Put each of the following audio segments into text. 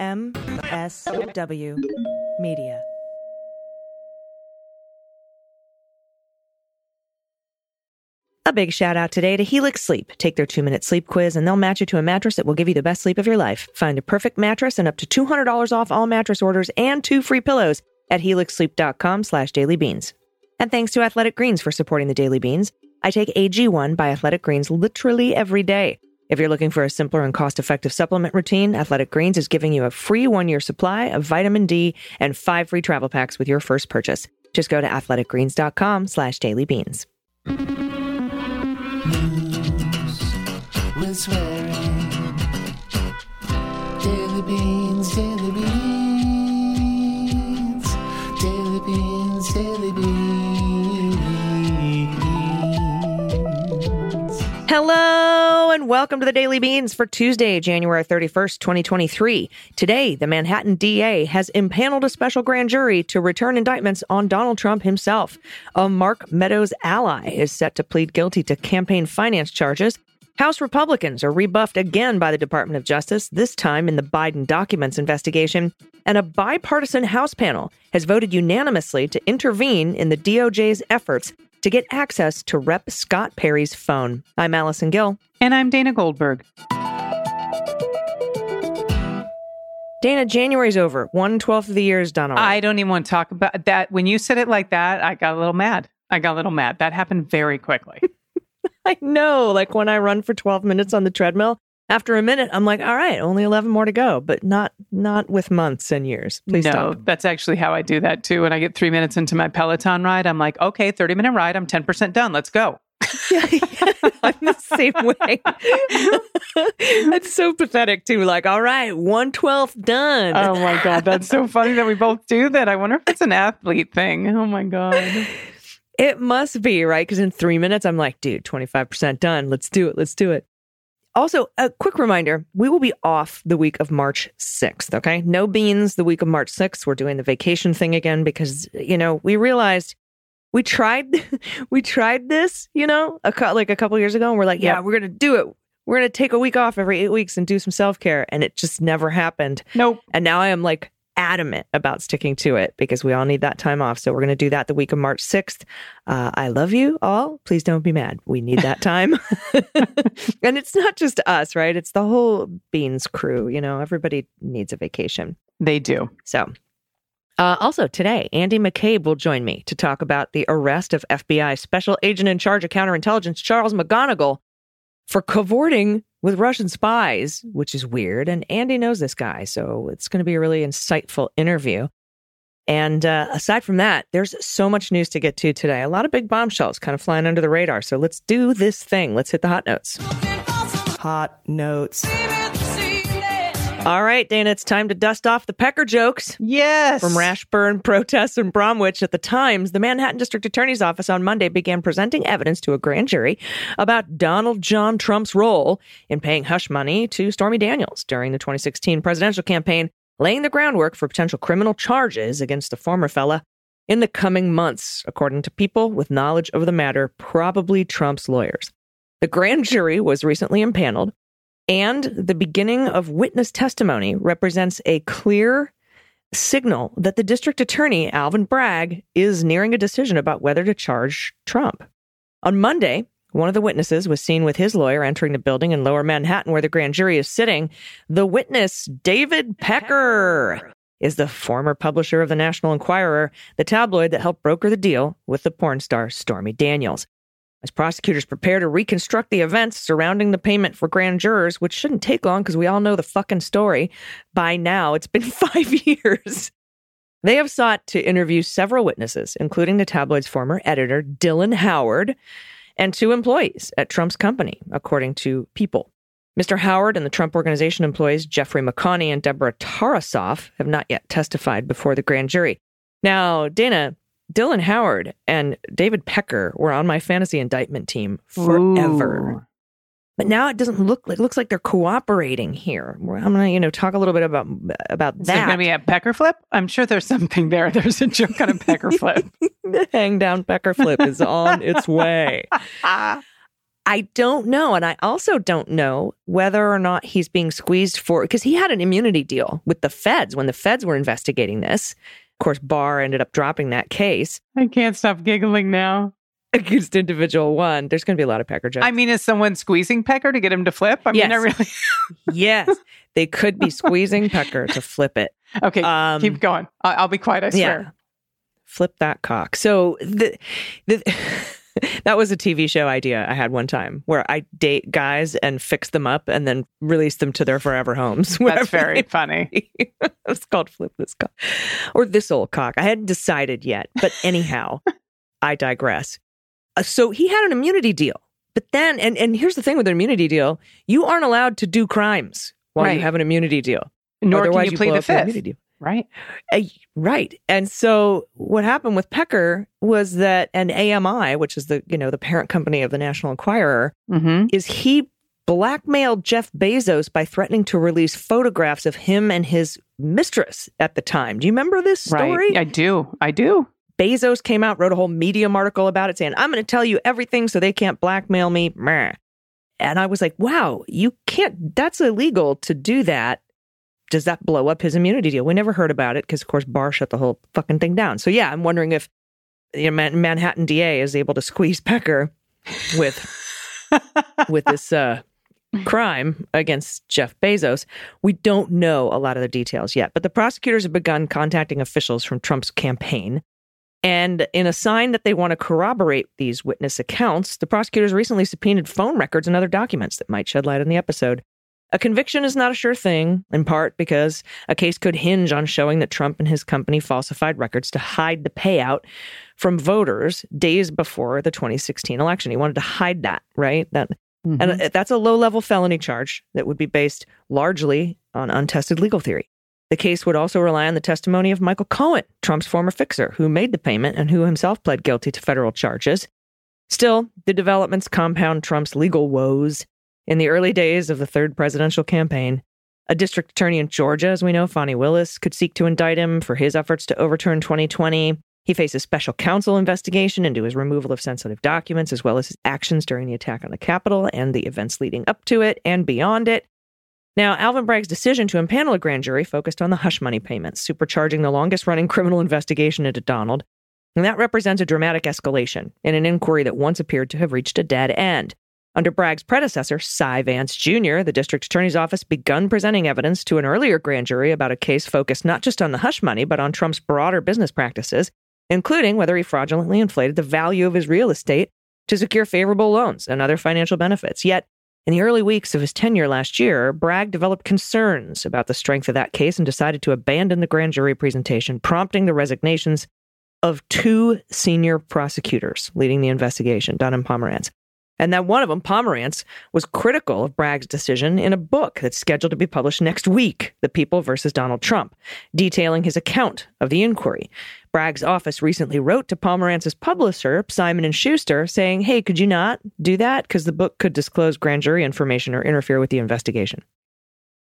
MSW Media. A big shout out today to Helix Sleep. Take their two minute sleep quiz and they'll match you to a mattress that will give you the best sleep of your life. Find a perfect mattress and up to $200 off all mattress orders and two free pillows at helixsleep.com slash dailybeans. And thanks to Athletic Greens for supporting the Daily Beans. I take AG1 by Athletic Greens literally every day. If you're looking for a simpler and cost effective supplement routine, Athletic Greens is giving you a free one year supply of vitamin D and five free travel packs with your first purchase. Just go to athleticgreens.com slash dailybeans. Daily beans, daily beans, daily beans, daily beans. Hello and welcome to the Daily Beans for Tuesday, January 31st, 2023. Today, the Manhattan DA has impaneled a special grand jury to return indictments on Donald Trump himself. A Mark Meadows ally is set to plead guilty to campaign finance charges. House Republicans are rebuffed again by the Department of Justice, this time in the Biden documents investigation. And a bipartisan House panel has voted unanimously to intervene in the DOJ's efforts to get access to Rep. Scott Perry's phone. I'm Allison Gill. And I'm Dana Goldberg. Dana, January's over. One twelfth of the year is done already. I don't even want to talk about that. When you said it like that, I got a little mad. I got a little mad. That happened very quickly. I know. Like when I run for 12 minutes on the treadmill, after a minute, I'm like, all right, only 11 more to go, but not not with months and years. Please no, stop. that's actually how I do that too. When I get three minutes into my Peloton ride, I'm like, okay, 30 minute ride. I'm 10% done. Let's go. I'm the same way. That's so pathetic too. Like, all right, one twelfth done. Oh my God. That's so funny that we both do that. I wonder if it's an athlete thing. Oh my God. It must be, right? Because in three minutes, I'm like, dude, 25% done. Let's do it. Let's do it. Also, a quick reminder we will be off the week of March 6th, okay? No beans the week of March 6th. We're doing the vacation thing again because, you know, we realized we tried we tried this, you know, a cou- like a couple years ago and we're like, yeah, Yep. we're going to do it. We're going to take a week off every 8 weeks and do some self-care and it just never happened. Nope. And now I am like adamant about sticking to it because we all need that time off. So we're going to do that the week of March 6th. Uh, I love you all. Please don't be mad. We need that time. and it's not just us, right? It's the whole Beans crew. You know, everybody needs a vacation. They do. So, uh, also today, Andy McCabe will join me to talk about the arrest of FBI Special Agent in Charge of Counterintelligence Charles McGonigal for cavorting with Russian spies, which is weird. And Andy knows this guy, so it's going to be a really insightful interview. And uh, aside from that, there's so much news to get to today. A lot of big bombshells kind of flying under the radar. So let's do this thing. Let's hit the hot notes. Hot notes. All right, Dana, it's time to dust off the pecker jokes. Yes. From Rashbaum Protess in Bromwich at the Times, the Manhattan District Attorney's Office on Monday began presenting evidence to a grand jury about Donald John Trump's role in paying hush money to Stormy Daniels during the 2016 presidential campaign, laying the groundwork for potential criminal charges against the former fella in the coming months, according to people with knowledge of the matter, probably Trump's lawyers. The grand jury was recently impaneled, and the beginning of witness testimony represents a clear signal that the district attorney, Alvin Bragg, is nearing a decision about whether to charge Trump. On Monday, one of the witnesses was seen with his lawyer entering the building in lower Manhattan where the grand jury is sitting. The witness, David Pecker, is the former publisher of the National Enquirer, the tabloid that helped broker the deal with the porn star Stormy Daniels. As prosecutors prepare to reconstruct the events surrounding the payment for grand jurors, which shouldn't take long because we all know the fucking story by now, it's been five years. They have sought to interview several witnesses, including the tabloid's former editor, Dylan Howard, and two employees at Trump's company, according to People. Mr. Howard and the Trump Organization employees Jeffrey McConney and Deborah Tarasoff have not yet testified before the grand jury. Now, Dana, Dylan Howard and David Pecker were on my fantasy indictment team forever. Ooh. But now it doesn't look like looks like they're cooperating here. I'm gonna, you know, talk a little bit about about that. going to be a pecker flip? I'm sure there's something there. There's a joke on a pecker flip. the hang down Pecker flip is on its way. I don't know. And I also don't know whether or not he's being squeezed for, because he had an immunity deal with the feds when the feds were investigating this. Of course, Barr ended up dropping that case I can't stop giggling now. against individual one. There's going to be a lot of Pecker jokes. I mean, is someone squeezing Pecker to get him to flip? I mean, I Yes. really. yes, they could be squeezing Pecker to flip it. okay, Um, keep going. I- I'll be quiet. I swear. Yeah. Flip that cock. So the the that was a TV show idea I had one time where I date guys and fix them up and then release them to their forever homes. That's very funny. it's called flip this cock or this old cock. I hadn't decided yet, but anyhow, I digress. Uh, so he had an immunity deal, but then and and here's the thing with an immunity deal: you aren't allowed to do crimes while you have an immunity deal. Nor can Otherwise, you plead the fifth. Right. Uh, right. And so what happened with Pecker was that an AMI, which is the, you know, the parent company of the National Enquirer, Mm-hmm. is he blackmailed Jeff Bezos by threatening to release photographs of him and his mistress at the time. Do you remember this story? Right. I do. I do. Bezos came out, wrote a whole Medium article about it saying, I'm going to tell you everything so they can't blackmail me. And I was like, wow, you can't, that's illegal to do that. Does that blow up his immunity deal? We never heard about it because, of course, Barr shut the whole fucking thing down. So, yeah, I'm wondering if you know, Man- Manhattan DA is able to squeeze Pecker with with this uh, crime against Jeff Bezos. We don't know a lot of the details yet, but the prosecutors have begun contacting officials from Trump's campaign. And in a sign that they want to corroborate these witness accounts, the prosecutors recently subpoenaed phone records and other documents that might shed light on the episode. A conviction is not a sure thing, in part because a case could hinge on showing that Trump and his company falsified records to hide the payout from voters days before the 2016 election. He wanted to hide that, right? That Mhm. and uh, that's a low level felony charge that would be based largely on untested legal theory. The case would also rely on the testimony of Michael Cohen, Trump's former fixer, who made the payment and who himself pled guilty to federal charges. Still, the developments compound Trump's legal woes. In the early days of the third presidential campaign, a district attorney in Georgia, as we know, Fani Willis, could seek to indict him for his efforts to overturn 2020. He faces special counsel investigation into his removal of sensitive documents, as well as his actions during the attack on the Capitol and the events leading up to it and beyond it. Now, Alvin Bragg's decision to impanel a grand jury focused on the hush money payments, supercharging the longest running criminal investigation into Donald. And that represents a dramatic escalation in an inquiry that once appeared to have reached a dead end. Under Bragg's predecessor, Cy Vance Jr., the district attorney's office begun presenting evidence to an earlier grand jury about a case focused not just on the hush money, but on Trump's broader business practices, including whether he fraudulently inflated the value of his real estate to secure favorable loans and other financial benefits. Yet, in the early weeks of his tenure last year, Bragg developed concerns about the strength of that case and decided to abandon the grand jury presentation, prompting the resignations of two senior prosecutors leading the investigation, Dunn and Pomerantz. And that one of them, Pomerantz, was critical of Bragg's decision in a book that's scheduled to be published next week, The People versus Donald Trump, detailing his account of the inquiry. Bragg's office recently wrote to Pomerantz's publisher, Simon and Schuster, saying, "Hey, could you not do that because the book could disclose grand jury information or interfere with the investigation."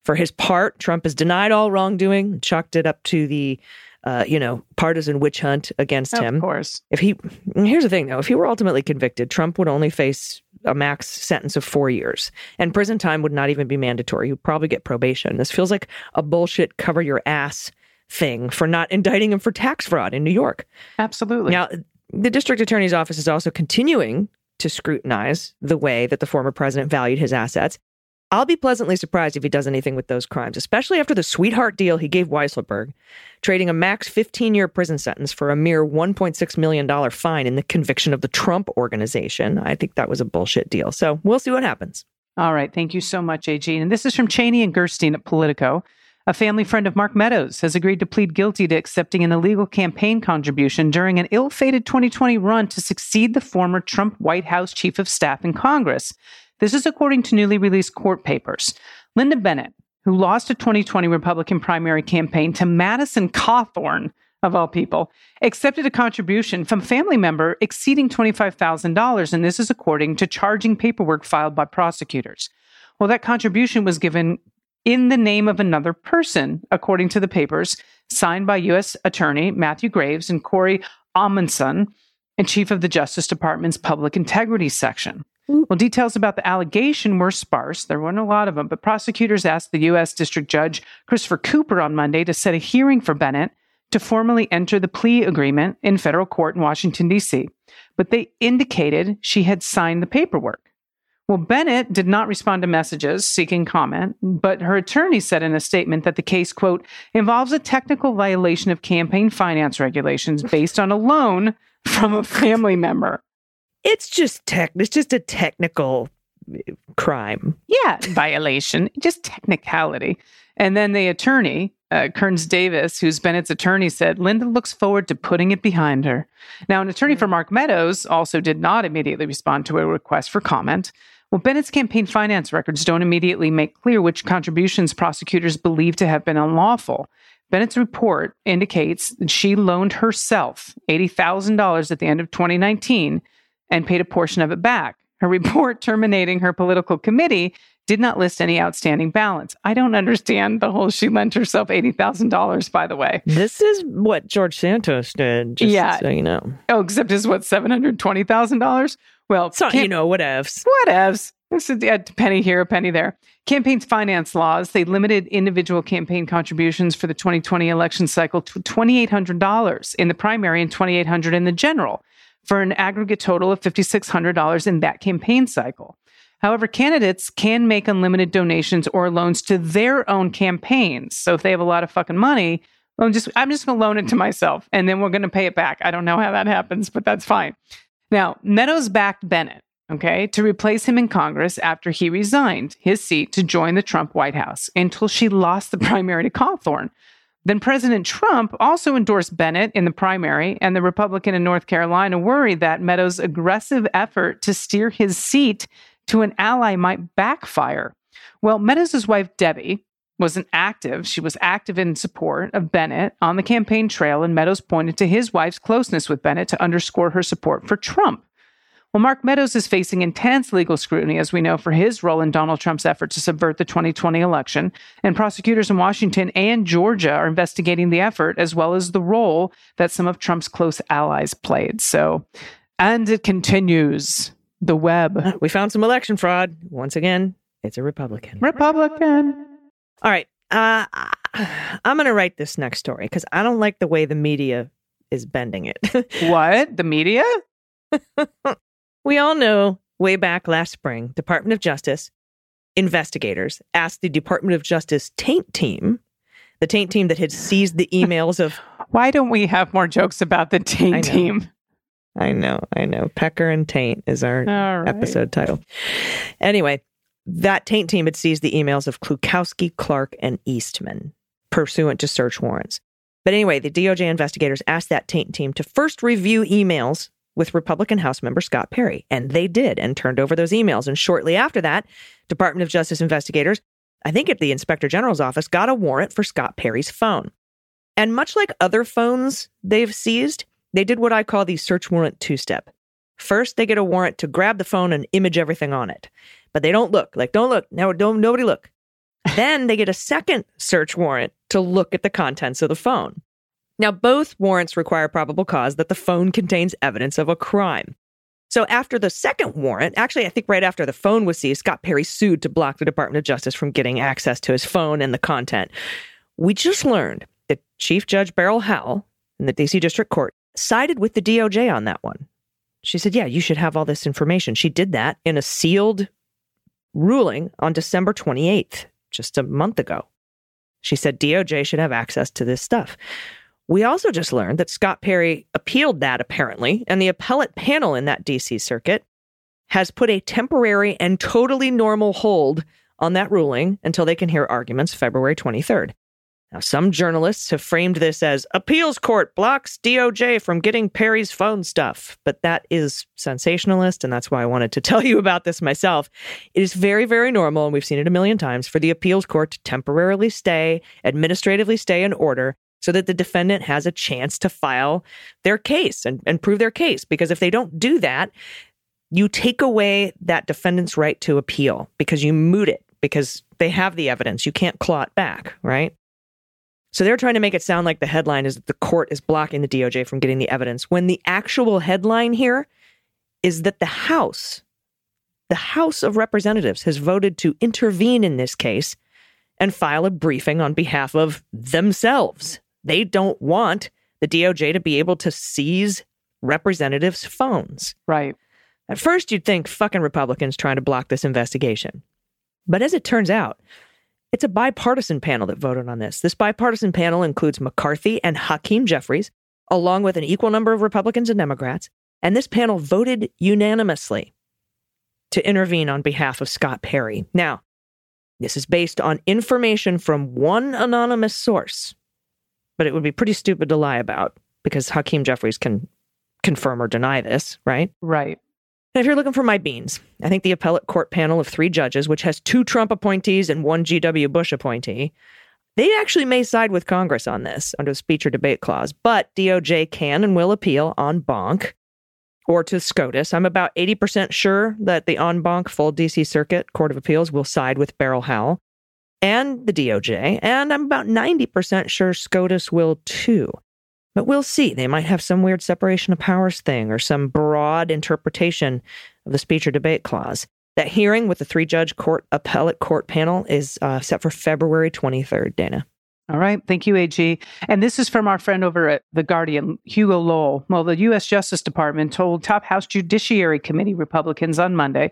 For his part, Trump has denied all wrongdoing, chalked it up to the, uh, you know, partisan witch hunt against Of him. Of course. If he, here's the thing though, if he were ultimately convicted, Trump would only face a max sentence of four years, and prison time would not even be mandatory. You'd probably get probation. This feels like a bullshit cover your ass thing for not indicting him for tax fraud in New York. Absolutely. Now, the district attorney's office is also continuing to scrutinize the way that the former president valued his assets. I'll be pleasantly surprised if he does anything with those crimes, especially after the sweetheart deal he gave Weisselberg, trading a max 15 year prison sentence for a mere $1.6 million fine in the conviction of the Trump organization. I think that was a bullshit deal. So we'll see what happens. All right. Thank you so much, AG. And this is from Cheney and Gerstein at Politico. A family friend of Mark Meadows has agreed to plead guilty to accepting an illegal campaign contribution during an ill fated 2020 run to succeed the former Trump White House chief of staff in Congress. This is according to newly released court papers. Linda Bennett, who lost a 2020 Republican primary campaign to Madison Cawthorn, of all people, accepted a contribution from a family member exceeding $25,000. And this is according to charging paperwork filed by prosecutors. Well, that contribution was given in the name of another person, according to the papers, signed by U.S. Attorney Matthew Graves and Corey Amundson, and chief of the Justice Department's Public Integrity Section. Mm. Well, details about the allegation were sparse. There weren't a lot of them, but prosecutors asked the U.S. District Judge Christopher Cooper on Monday to set a hearing for Bennett to formally enter the plea agreement in federal court in Washington, D.C. But they indicated she had signed the paperwork. Well, Bennett did not respond to messages seeking comment, but her attorney said in a statement that the case, quote, involves a technical violation of campaign finance regulations based on a loan from a family member. It's just tech. It's just a technical uh, crime. Yeah, violation, just technicality. And then the attorney, uh, Kearns Davis, who's Bennett's attorney, said Linda looks forward to putting it behind her. Now, an attorney for Mark Meadows also did not immediately respond to a request for comment. Well, Bennett's campaign finance records don't immediately make clear which contributions prosecutors believe to have been unlawful. Bennett's report indicates that she loaned herself $80,000 at the end of 2019 and paid a portion of it back. Her report terminating her political committee did not list any outstanding balance. I don't understand the whole she lent herself $80,000, by the way. This is what George Santos did. Just Yeah. So you know. Oh, except it's what, $720,000? Well, So, you know, whatevs. Whatevs. This is a penny here, a penny there. Campaign finance laws, they limited individual campaign contributions for the 2020 election cycle to $2,800 in the primary and 2,800 in the general for an aggregate total of $5,600 in that campaign cycle. However, candidates can make unlimited donations or loans to their own campaigns. So if they have a lot of fucking money, I'm just I'm just to loan it to myself and then we're to pay it back. I don't know how that happens, but that's fine. Now, Meadows backed Bennett, okay, to replace him in Congress after he resigned his seat to join the Trump White House until she lost the primary to Cawthorn. Then President Trump also endorsed Bennett in the primary, and the Republican in North Carolina worried that Meadows' aggressive effort to steer his seat to an ally might backfire. Well, Meadows' wife, Debbie, wasn't active, she was active in support of Bennett on the campaign trail, and Meadows pointed to his wife's closeness with Bennett to underscore her support for Trump. Well, Mark Meadows is facing intense legal scrutiny, as we know, for his role in Donald Trump's effort to subvert the 2020 election. And prosecutors in Washington and Georgia are investigating the effort, as well as the role that some of Trump's close allies played. So, and it continues. The web. We found some election fraud. Once again, it's a Republican. Republican. All right. Uh, I'm going to write this next story because I don't like the way the media is bending it. What? The media? we all know way back last spring, Department of Justice investigators asked the Department of Justice taint team, the taint team that had seized the emails of, Why don't we have more jokes about the I team I know, I know, Pecker and Taint is our right. episode title. Anyway, that taint team had seized the emails of Klukowski, Clark, and Eastman pursuant to search warrants. But anyway, the DOJ investigators asked that taint team to first review emails with Republican House member Scott Perry, and they did and turned over those emails. And shortly after that, Department of Justice investigators, I think at the Inspector General's office, got a warrant for Scott Perry's phone. And much like other phones they've seized, they did what I call the search warrant two step. First, they get a warrant to grab the phone and image everything on it, but they don't look. Like, don't look. No, don't nobody look. then they get a second search warrant to look at the contents of the phone. Now, both warrants require probable cause that the phone contains evidence of a crime. So, after the second warrant, actually, I think right after the phone was seized, Scott Perry sued to block the Department of Justice from getting access to his phone and the content. We just learned that Chief Judge Beryl Howell in the DC District Court sided with the DOJ on that one. She said, Yeah, you should have all this information. She did that in a sealed ruling on December 28th, just a month ago. She said DOJ should have access to this stuff. We also just learned that Scott Perry appealed that apparently, and the appellate panel in that DC circuit has put a temporary and totally normal hold on that ruling until they can hear arguments February 23rd. Now, some journalists have framed this as appeals court blocks DOJ from getting Perry's phone stuff, but that is sensationalist, and that's why I wanted to tell you about this myself. It is very, very normal, and we've seen it a million times, for the appeals court to temporarily stay, administratively stay in order, so that the defendant has a chance to file their case and, and prove their case. Because if they don't do that, you take away that defendant's right to appeal because you moot it because they have the evidence. You can't claw it back, right? So they're trying to make it sound like the headline is that the court is blocking the DOJ from getting the evidence when the actual headline here is that the House the House of Representatives has voted to intervene in this case and file a briefing on behalf of themselves. They don't want the DOJ to be able to seize representatives' phones. Right. At first, you'd think fucking Republicans trying to block this investigation. But as it turns out, it's a bipartisan panel that voted on this. This bipartisan panel includes McCarthy and Hakeem Jeffries, along with an equal number of Republicans and Democrats. And this panel voted unanimously to intervene on behalf of Scott Perry. Now, this is based on information from one anonymous source, but it would be pretty stupid to lie about because Hakeem Jeffries can confirm or deny this, right? Right. And if you're looking for my beans, I think the appellate court panel of three judges, which has two Trump appointees and one G.W. Bush appointee, they actually may side with Congress on this under the speech or debate clause, but DOJ can and will appeal en banc or to SCOTUS. I'm about 80% sure that the en banc full DC Circuit Court of Appeals will side with Beryl Howell and the DOJ, and I'm about 90% sure SCOTUS will too. But we'll see. They might have some weird separation of powers thing or some broad interpretation of the speech or debate clause. That hearing with the three judge court appellate court panel is uh, set for February 23rd, Dana. All right. Thank you, AG. And this is from our friend over at The Guardian, Hugo Lowell. Well, the U.S. Justice Department told top House Judiciary Committee Republicans on Monday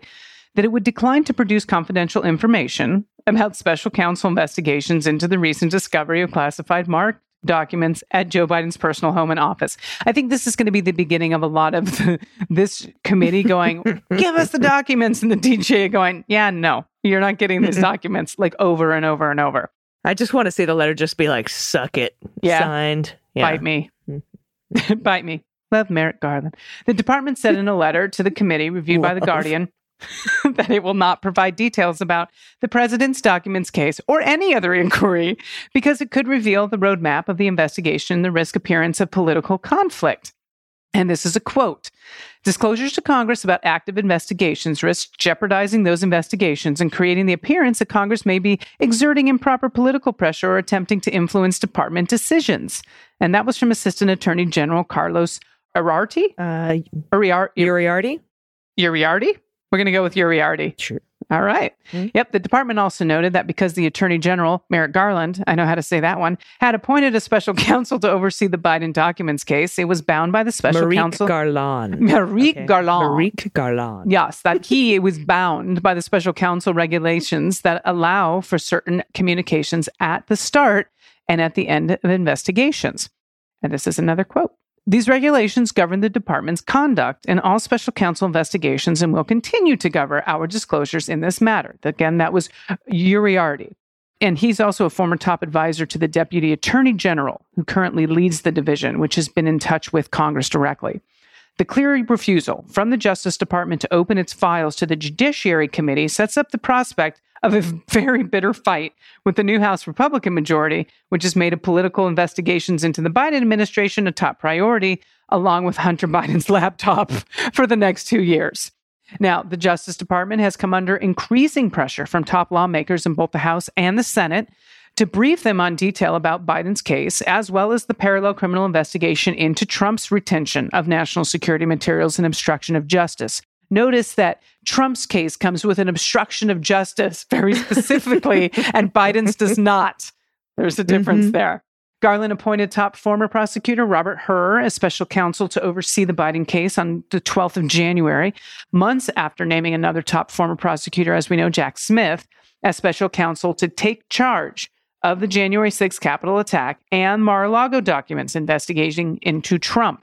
that it would decline to produce confidential information about special counsel investigations into the recent discovery of classified mark documents at Joe Biden's personal home and office. I think this is going to be the beginning of a lot of the, this committee going, give us the documents, and the DJ going, yeah, no, you're not getting these documents like over and over and over. I just want to see the letter just be like, suck it. Yeah. Signed. Yeah. Bite me. Bite me. Love Merrick Garland. The department said in a letter to the committee reviewed by The Guardian that it will not provide details about the president's documents case or any other inquiry because it could reveal the roadmap of the investigation and the risk appearance of political conflict. And this is a quote Disclosures to Congress about active investigations risk jeopardizing those investigations and creating the appearance that Congress may be exerting improper political pressure or attempting to influence department decisions. And that was from Assistant Attorney General Carlos Uriarte. Uh, Uriar- Uriarty? Uriarte? We're going to go with Uriarte. Sure. All right. Mhm. Yep. The department also noted that because the Attorney General, Merrick Garland, I know how to say that one, had appointed a special counsel to oversee the Biden documents case, it was bound by the special Marique counsel. Garland. Marique Okay. Garland. Marique Garland. Yes, that he was bound by the special counsel regulations that allow for certain communications at the start and at the end of investigations. And this is another quote. These regulations govern the department's conduct in all special counsel investigations and will continue to govern our disclosures in this matter. Again, that was Uriarty. And he's also a former top advisor to the deputy attorney general who currently leads the division, which has been in touch with Congress directly. The clear refusal from the Justice Department to open its files to the Judiciary Committee sets up the prospect of a very bitter fight with the new House Republican majority, which has made political investigations into the Biden administration a top priority, along with Hunter Biden's laptop for the next two years. Now, the Justice Department has come under increasing pressure from top lawmakers in both the House and the Senate to brief them on detail about Biden's case, as well as the parallel criminal investigation into Trump's retention of national security materials and obstruction of justice. Notice that Trump's case comes with an obstruction of justice very specifically, and Biden's does not. There's a difference Mhm. there. Garland appointed top former prosecutor Robert Hur as special counsel to oversee the Biden case on the 12th of January, months after naming another top former prosecutor, as we know, Jack Smith, as special counsel to take charge of the January 6th Capitol attack and Mar a Lago documents investigating into Trump.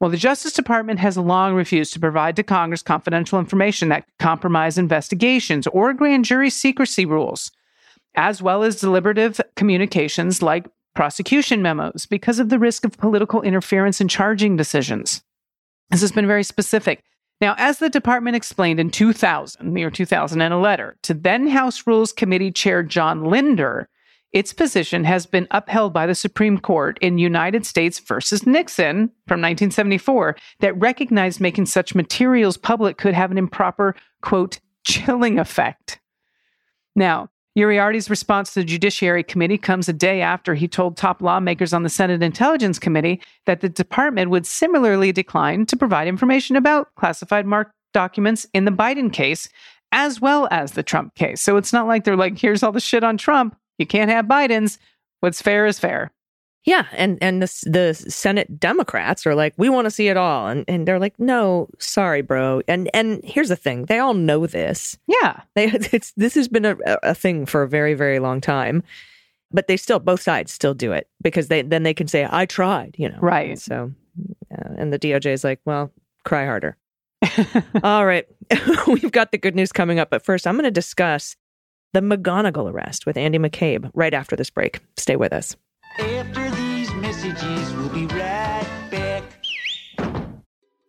Well, the Justice Department has long refused to provide to Congress confidential information that could compromise investigations or grand jury secrecy rules, as well as deliberative communications like prosecution memos because of the risk of political interference in charging decisions. This has been very specific. Now, as the department explained in 2000, the year 2000, in a letter to then House Rules Committee Chair John Linder, its position has been upheld by the Supreme Court in United States versus Nixon from 1974 that recognized making such materials public could have an improper, quote, chilling effect. Now, Uriarty's response to the Judiciary Committee comes a day after he told top lawmakers on the Senate Intelligence Committee that the department would similarly decline to provide information about classified marked documents in the Biden case, as well as the Trump case. So it's not like they're like, here's all the shit on Trump. You can't have Biden's. What's fair is fair. Yeah, and and the the Senate Democrats are like, we want to see it all, and and they're like, no, sorry, bro. And and here's the thing, they all know this. Yeah, They it's this has been a a thing for a very very long time, but they still both sides still do it because they then they can say I tried, you know. Right. So, uh, and the DOJ is like, well, cry harder. all right, we've got the good news coming up, but first I'm going to discuss the McGonigal arrest with Andy McCabe right after this break. Stay with us. After these messages, we'll be right back.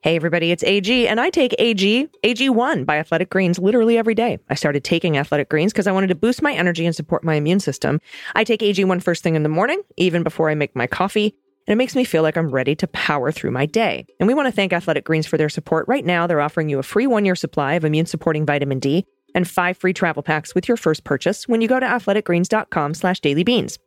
Hey everybody, it's AG, and I take AG, AG1 by Athletic Greens literally every day. I started taking Athletic Greens because I wanted to boost my energy and support my immune system. I take AG1 first thing in the morning, even before I make my coffee, and it makes me feel like I'm ready to power through my day. And we want to thank Athletic Greens for their support. Right now, they're offering you a free one year supply of immune supporting vitamin D and five free travel packs with your first purchase when you go to athleticgreens.com slash dailybeans.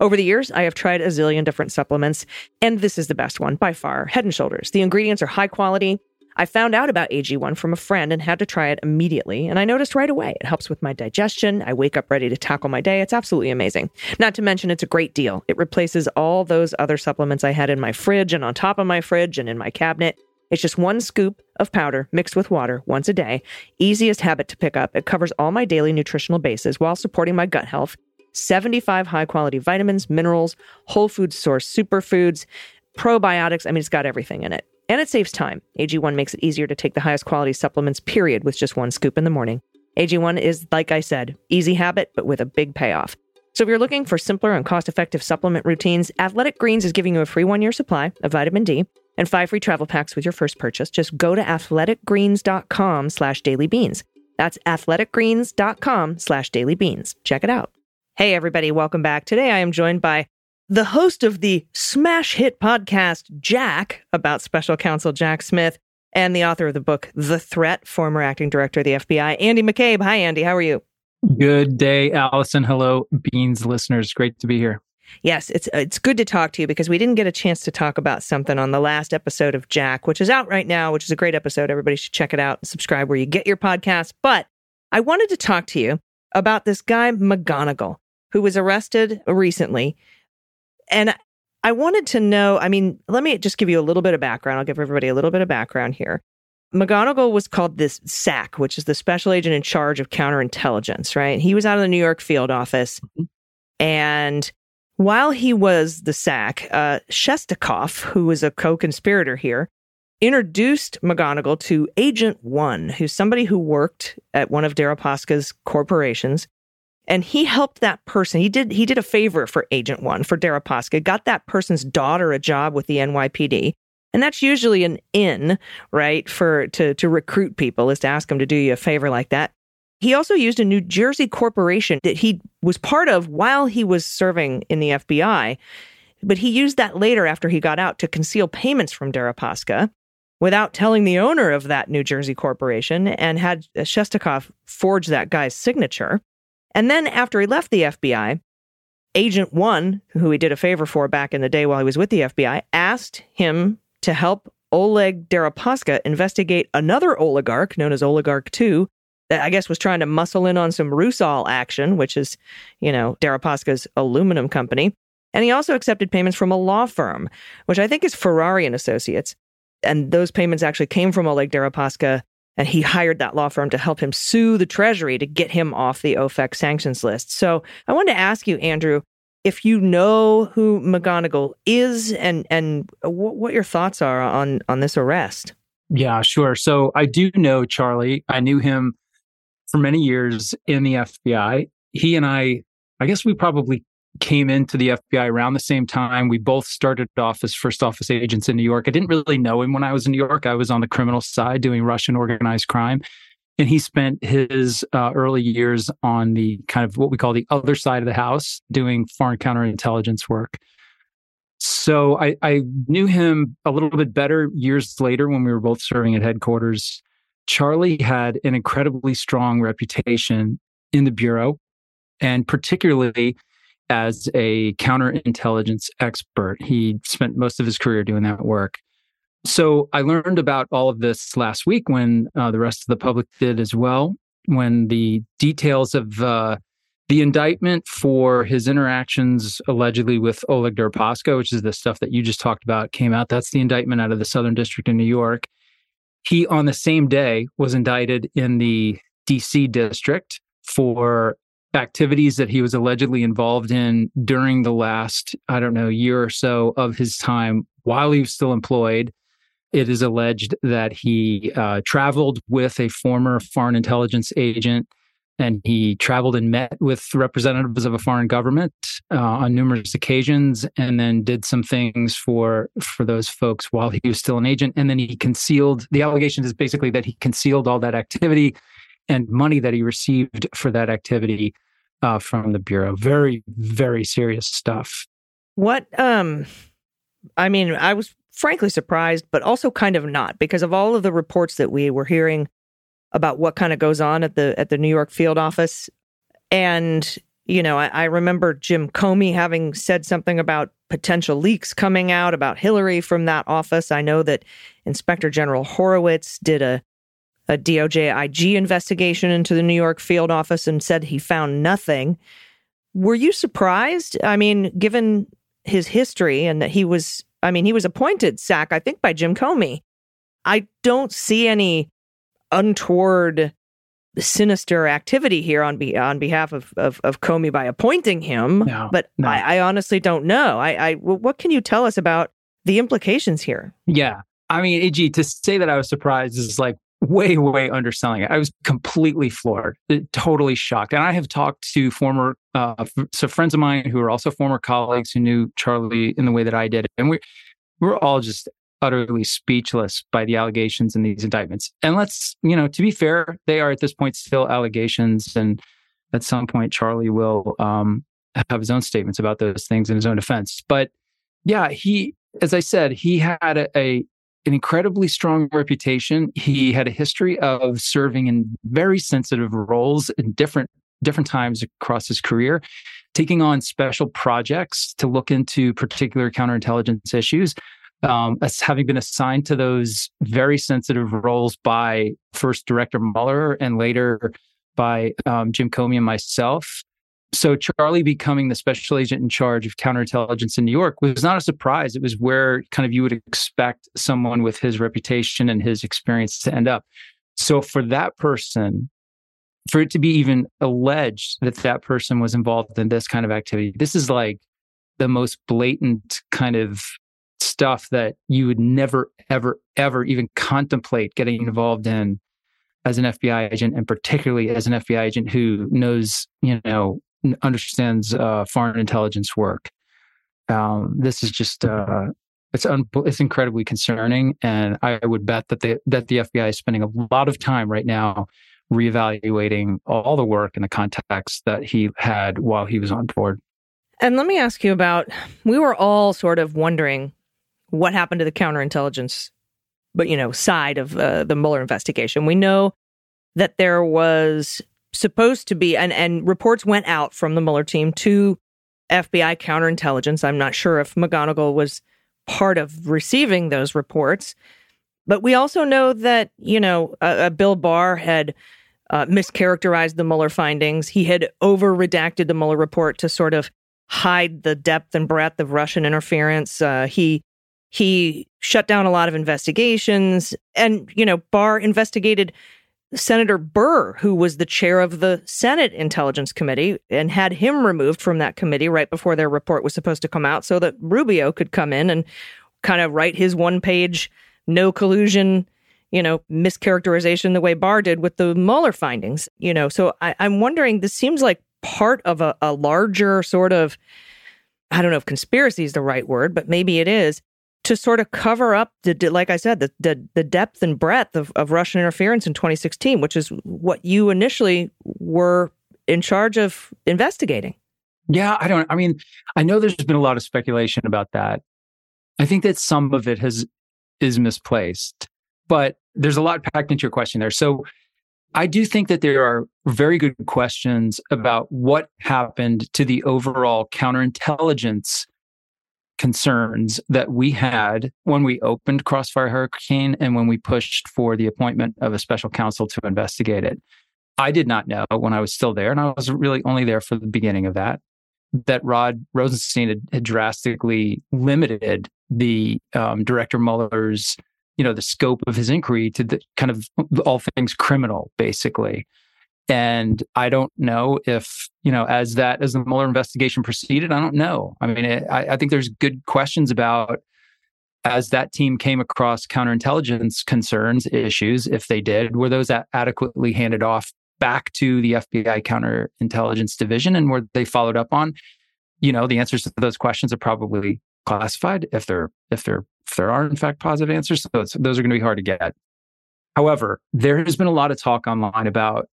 Over the years, I have tried a zillion different supplements, and this is the best one by far Head and Shoulders. The ingredients are high quality. I found out about AG1 from a friend and had to try it immediately, and I noticed right away it helps with my digestion. I wake up ready to tackle my day. It's absolutely amazing. Not to mention, it's a great deal. It replaces all those other supplements I had in my fridge and on top of my fridge and in my cabinet. It's just one scoop of powder mixed with water once a day. Easiest habit to pick up. It covers all my daily nutritional bases while supporting my gut health. 75 high quality vitamins, minerals, whole food source superfoods, probiotics. I mean, it's got everything in it. And it saves time. AG1 makes it easier to take the highest quality supplements, period, with just one scoop in the morning. AG1 is, like I said, easy habit, but with a big payoff. So if you're looking for simpler and cost-effective supplement routines, Athletic Greens is giving you a free one-year supply of vitamin D and five free travel packs with your first purchase. Just go to athleticgreens.com slash dailybeans. That's athleticgreens.com slash dailybeans. Check it out. Hey, everybody, welcome back. Today I am joined by the host of the smash hit podcast, Jack, about special counsel Jack Smith, and the author of the book, The Threat, former acting director of the FBI, Andy McCabe. Hi, Andy. How are you? Good day, Allison. Hello, Beans listeners. Great to be here. Yes, it's uh, it's good to talk to you because we didn't get a chance to talk about something on the last episode of Jack, which is out right now, which is a great episode. Everybody should check it out and subscribe where you get your podcast. But I wanted to talk to you about this guy McGonigal who was arrested recently, and I wanted to know. I mean, let me just give you a little bit of background. I'll give everybody a little bit of background here. McGonigal was called this SAC, which is the special agent in charge of counterintelligence, right? He was out of the New York field office. Mm-hmm. And while he was the SAC, uh, Shestakov, who was a co conspirator here, introduced McGonigal to Agent One, who's somebody who worked at one of Deripaska's corporations. And he helped that person. He did he did a favor for Agent One for Deripaska, got that person's daughter a job with the NYPD. And that's usually an in, right, for to to recruit people is to ask them to do you a favor like that. He also used a New Jersey corporation that he was part of while he was serving in the FBI, but he used that later after he got out to conceal payments from Deripaska without telling the owner of that New Jersey corporation and had Shestakov forge that guy's signature. And then after he left the FBI, Agent One, who he did a favor for back in the day while he was with the FBI, asked him to help Oleg Deripaska investigate another oligarch known as Oligarch 2 that I guess was trying to muscle in on some Rusal action, which is, you know, Deripaska's aluminum company. And he also accepted payments from a law firm, which I think is Ferrari and Associates. And those payments actually came from Oleg Deripaska, and he hired that law firm to help him sue the Treasury to get him off the OFAC sanctions list. So I wanted to ask you, Andrew, if you know who McGonigal is and and w- what your thoughts are on on this arrest. Yeah, sure. So I do know Charlie. I knew him for many years in the FBI. He and I, I guess we probably came into the FBI around the same time. We both started off as first office agents in New York. I didn't really know him when I was in New York. I was on the criminal side doing Russian organized crime. And he spent his uh, early years on the kind of what we call the other side of the house, doing foreign counterintelligence work. So I, I knew him a little bit better years later when we were both serving at headquarters. Charlie had an incredibly strong reputation in the Bureau, and particularly as a counterintelligence expert. He spent most of his career doing that work. So I learned about all of this last week when uh, the rest of the public did as well. When the details of uh, the indictment for his interactions allegedly with Oleg Deripaska, which is the stuff that you just talked about, came out. That's the indictment out of the Southern District in New York. He, on the same day, was indicted in the DC district for activities that he was allegedly involved in during the last, I don't know, year or so of his time while he was still employed. It is alleged that he uh, traveled with a former foreign intelligence agent and he traveled and met with representatives of a foreign government uh, on numerous occasions and then did some things for for those folks while he was still an agent. And then he concealed the allegations is basically that he concealed all that activity and money that he received for that activity uh, from the bureau. Very very serious stuff. What um I mean, I was frankly surprised, but also kind of not because of all of the reports that we were hearing about what kind of goes on at the at the New York field office. And, you know, I, I remember Jim Comey having said something about potential leaks coming out about Hillary from that office. I know that Inspector General Horowitz did a a DOJ IG investigation into the New York field office and said he found nothing. Were you surprised? I mean, given his history and that he was, I mean, he was appointed SAC, I think, by Jim Comey. I don't see any untoward, sinister activity here on be, on behalf of, of of Comey by appointing him. No, but no. I, I honestly don't know. I, I well, what can you tell us about the implications here? Yeah. I mean, AG, to say that I was surprised is like way, way underselling it. I was completely floored, uh, totally shocked. And I have talked to former, uh, so friends of mine who are also former colleagues who knew Charlie in the way that I did. And we, we're all just utterly speechless by the allegations in these indictments. And let's, you know, to be fair, they are at this point still allegations. And at some point, Charlie will um, have his own statements about those things in his own defense. But yeah, he, as I said, he had a, a an incredibly strong reputation. He had a history of serving in very sensitive roles in different different times across his career, taking on special projects to look into particular counterintelligence issues. Um, as having been assigned to those very sensitive roles by first Director Mueller and later by um, Jim Comey and myself. So Charlie becoming the special agent in charge of counterintelligence in New York was not a surprise. It was where kind of you would expect someone with his reputation and his experience to end up. So for that person, for it to be even alleged that that person was involved in this kind of activity, this is like the most blatant kind of stuff that you would never, ever, ever even contemplate getting involved in as an FBI agent, and particularly as an FBI agent who knows, you know, understands uh, foreign intelligence work. Um, this is just uh, it's un- it's incredibly concerning, and I would bet that the that the FBI is spending a lot of time right now reevaluating all the work and the context that he had while he was on board. And let me ask you about we were all sort of wondering what happened to the counterintelligence but you know side of uh, the Mueller investigation. We know that there was supposed to be and and reports went out from the Mueller team to FBI counterintelligence. I'm not sure if McGonigal was part of receiving those reports, but we also know that you know uh, Bill Barr had uh, mischaracterized the Mueller findings. He had over redacted the Mueller report to sort of hide the depth and breadth of Russian interference. Uh, he he shut down a lot of investigations, and you know Barr investigated Senator Burr, who was the chair of the Senate Intelligence Committee, and had him removed from that committee right before their report was supposed to come out so that Rubio could come in and kind of write his one page no collusion, you know, mischaracterization the way Barr did with the Mueller findings. You know, so I, I'm wondering, this seems like part of a, a larger sort of, I don't know if conspiracy is the right word, but maybe it is to sort of cover up the, like I said, the, the, the depth and breadth of, of Russian interference in 2016, which is what you initially were in charge of investigating. Yeah, I don't. I mean, I know there's been a lot of speculation about that. I think that some of it has is misplaced, but there's a lot packed into your question there. So I do think that there are very good questions about what happened to the overall counterintelligence concerns that we had when we opened Crossfire Hurricane and when we pushed for the appointment of a special counsel to investigate it. I did not know when I was still there, and I was really only there for the beginning of that, that Rod Rosenstein had, had drastically limited the um, director Mueller's, you know, the scope of his inquiry to the kind of all things criminal, basically. And I don't know if, you know, as that, as the Mueller investigation proceeded, I don't know. I mean, it, I, I think there's good questions about as that team came across counterintelligence concerns, issues, if they did, were those adequately handed off back to the FBI counterintelligence division and were they followed up on? You know, the answers to those questions are probably classified if they're if they're if there are in fact positive answers. So those are going to be hard to get. However, there has been a lot of talk online about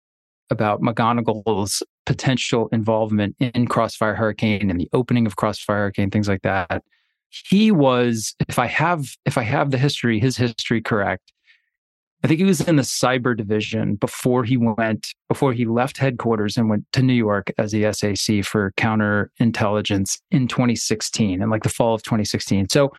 about McGonigal's potential involvement in Crossfire Hurricane and the opening of Crossfire Hurricane, things like that. He was, if I have if I have the history, his history correct, I think he was in the cyber division before he went, before he left headquarters and went to New York as the SAC for counterintelligence in 2016 and like the fall of 2016. So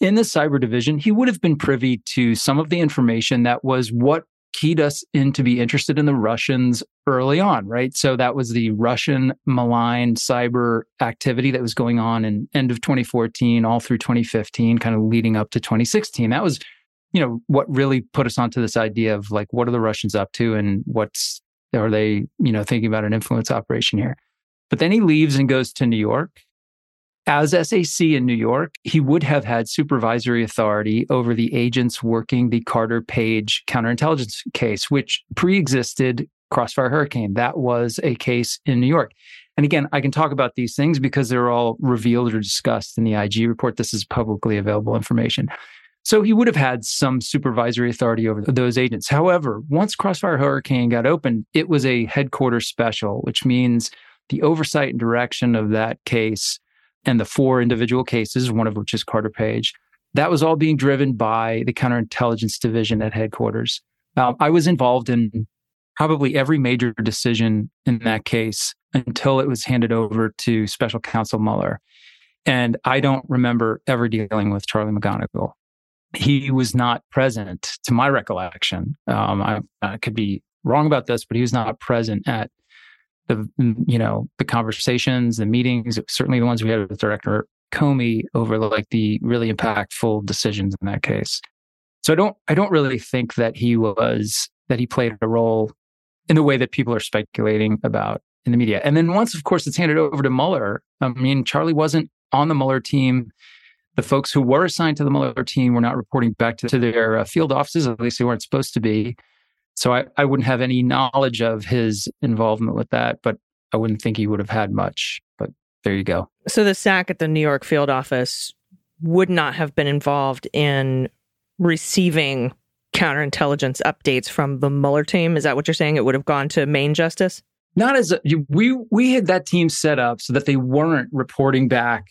in the cyber division, he would have been privy to some of the information that was what keyed us in to be interested in the Russians early on, right? So that was the Russian malign cyber activity that was going on in end of 2014, all through 2015, kind of leading up to 2016. That was you know what really put us onto this idea of like what are the russians up to and what's are they you know thinking about an influence operation here but then he leaves and goes to new york as sac in new york he would have had supervisory authority over the agents working the carter page counterintelligence case which pre-existed crossfire hurricane. That was a case in new york. And again i can talk about these things because they're all revealed or discussed in the ig report. This is publicly available information. So he would have had some supervisory authority over those agents. However, once Crossfire Hurricane got opened, it was a headquarters special, which means the oversight and direction of that case and the four individual cases, one of which is Carter Page, that was all being driven by the counterintelligence division at headquarters. Um, I was involved in probably every major decision in that case until it was handed over to special counsel Mueller. And I don't remember ever dealing with Charlie McGonigal he was not present to my recollection. Um, I, I, could be wrong about this, but he was not present at the, you know, the conversations, the meetings, certainly the ones we had with Director Comey over like the really impactful decisions in that case. So I don't, I don't really think that he was, that he played a role in the way that people are speculating about in the media. And then once, of course, it's handed over to Mueller. I mean, Charlie wasn't on the Mueller team the folks who were assigned to the Mueller team were not reporting back to, to their uh, field offices, at least they weren't supposed to be. So I, I wouldn't have any knowledge of his involvement with that, but I wouldn't think he would have had much. But there you go. So the SAC at the New York field office would not have been involved in receiving counterintelligence updates from the Mueller team. Is that what you're saying? It would have gone to Main Justice? Not as a, we we had that team set up so that they weren't reporting back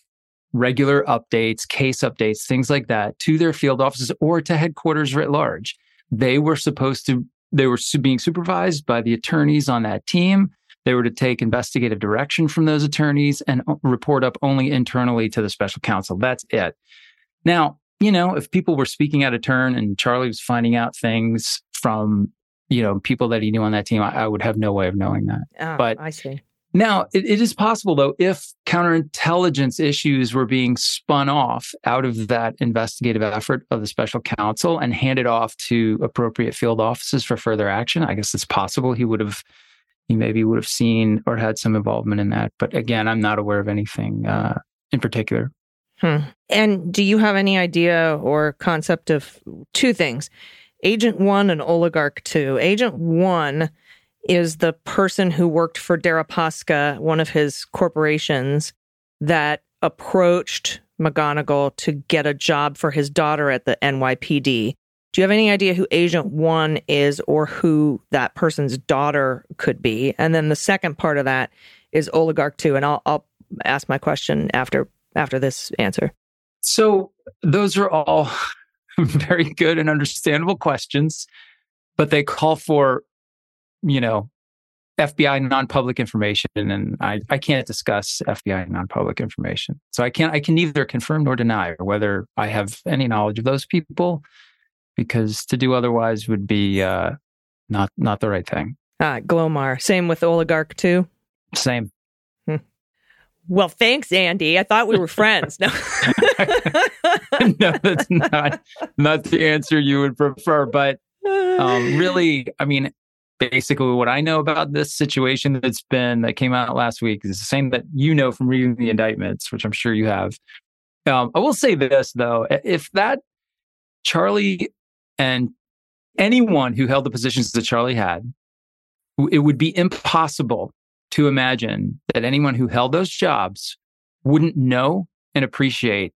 regular updates, case updates, things like that to their field offices or to headquarters writ large. They were supposed to, they were being supervised by the attorneys on that team. They were to take investigative direction from those attorneys and uh, report up only internally to the special counsel. That's it. Now, you know, if people were speaking out of turn and Charlie was finding out things from, you know, people that he knew on that team, I, I would have no way of knowing that. Oh, but I see. Now, it, it is possible, though, if counterintelligence issues were being spun off out of that investigative effort of the special counsel and handed off to appropriate field offices for further action, I guess it's possible he would have, he maybe would have seen or had some involvement in that. But again, I'm not aware of anything uh, in particular. Hmm. And do you have any idea or concept of two things? Agent one and oligarch two. Agent one is the person who worked for Deripaska, one of his corporations, that approached McGonigal to get a job for his daughter at the NYPD. Do you have any idea who Agent One is or who that person's daughter could be? And then the second part of that is Oligarch Two, and I'll, I'll ask my question after after this answer. So those are all very good and understandable questions, but they call for you know, FBI non-public information, and I, I can't discuss FBI non-public information. So I can't I can neither confirm nor deny whether I have any knowledge of those people, because to do otherwise would be uh, not not the right thing. Ah, Glomar. Same with oligarch two. Same. Well, thanks, Andy. I thought we were friends. No. no, that's not not the answer you would prefer. But um, really, I mean, basically, what I know about this situation that's been that came out last week is the same that you know from reading the indictments, which I'm sure you have. Um, I will say this though: if that Charlie and anyone who held the positions that Charlie had, it would be impossible to imagine that anyone who held those jobs wouldn't know and appreciate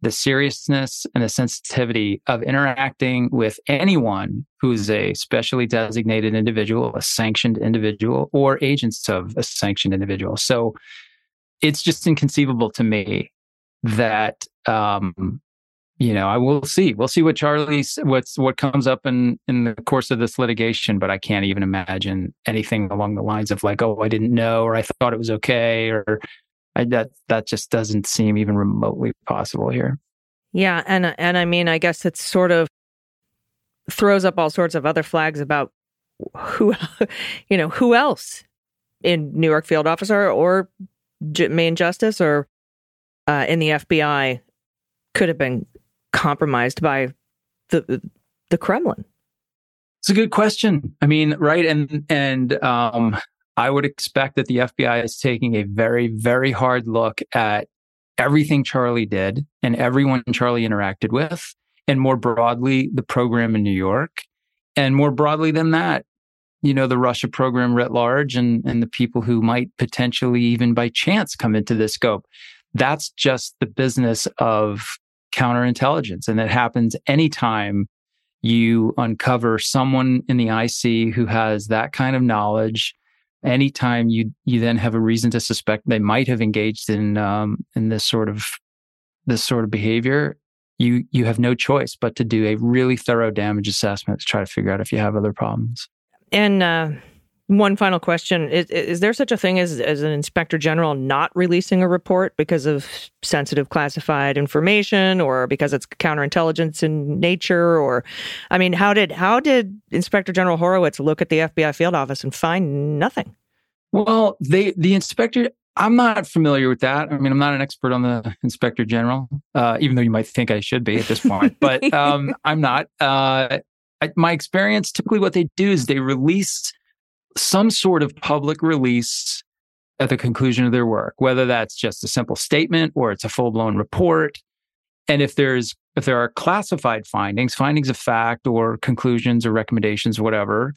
the seriousness and the sensitivity of interacting with anyone who's a specially designated individual, a sanctioned individual, or agents of a sanctioned individual. So it's just inconceivable to me that um, you know, I will see. We'll see what Charlie's what's what comes up in in the course of this litigation, but I can't even imagine anything along the lines of like, oh, I didn't know, or I thought it was okay, or I, that that just doesn't seem even remotely possible here. Yeah, and and I mean, I guess it's sort of throws up all sorts of other flags about who, you know, who else in New York field officer or J- main justice or uh, in the FBI could have been compromised by the the Kremlin. It's a good question. I mean, right, and and um, I would expect that the FBI is taking a very very hard look at everything Charlie did and everyone Charlie interacted with, and more broadly, the program in New York, and more broadly than that, you know, the Russia program writ large, and and the people who might potentially even by chance come into this scope. That's just the business of counterintelligence. And that happens anytime you uncover someone in the IC who has that kind of knowledge. Anytime you you then have a reason to suspect they might have engaged in um, in this sort of this sort of behavior, you you have no choice but to do a really thorough damage assessment to try to figure out if you have other problems. And uh, one final question: is, is there such a thing as as an inspector general not releasing a report because of sensitive classified information, or because it's counterintelligence in nature, or I mean, how did how did Inspector General Horowitz look at the FBI field office and find nothing? Well, they the inspector. I'm not familiar with that. I mean, I'm not an expert on the inspector general, uh, even though you might think I should be at this point. but um, I'm not. Uh, I, my experience, typically, what they do is they release some sort of public release at the conclusion of their work, whether that's just a simple statement or it's a full blown report. And if there's if there are classified findings, findings of fact or conclusions or recommendations, or whatever,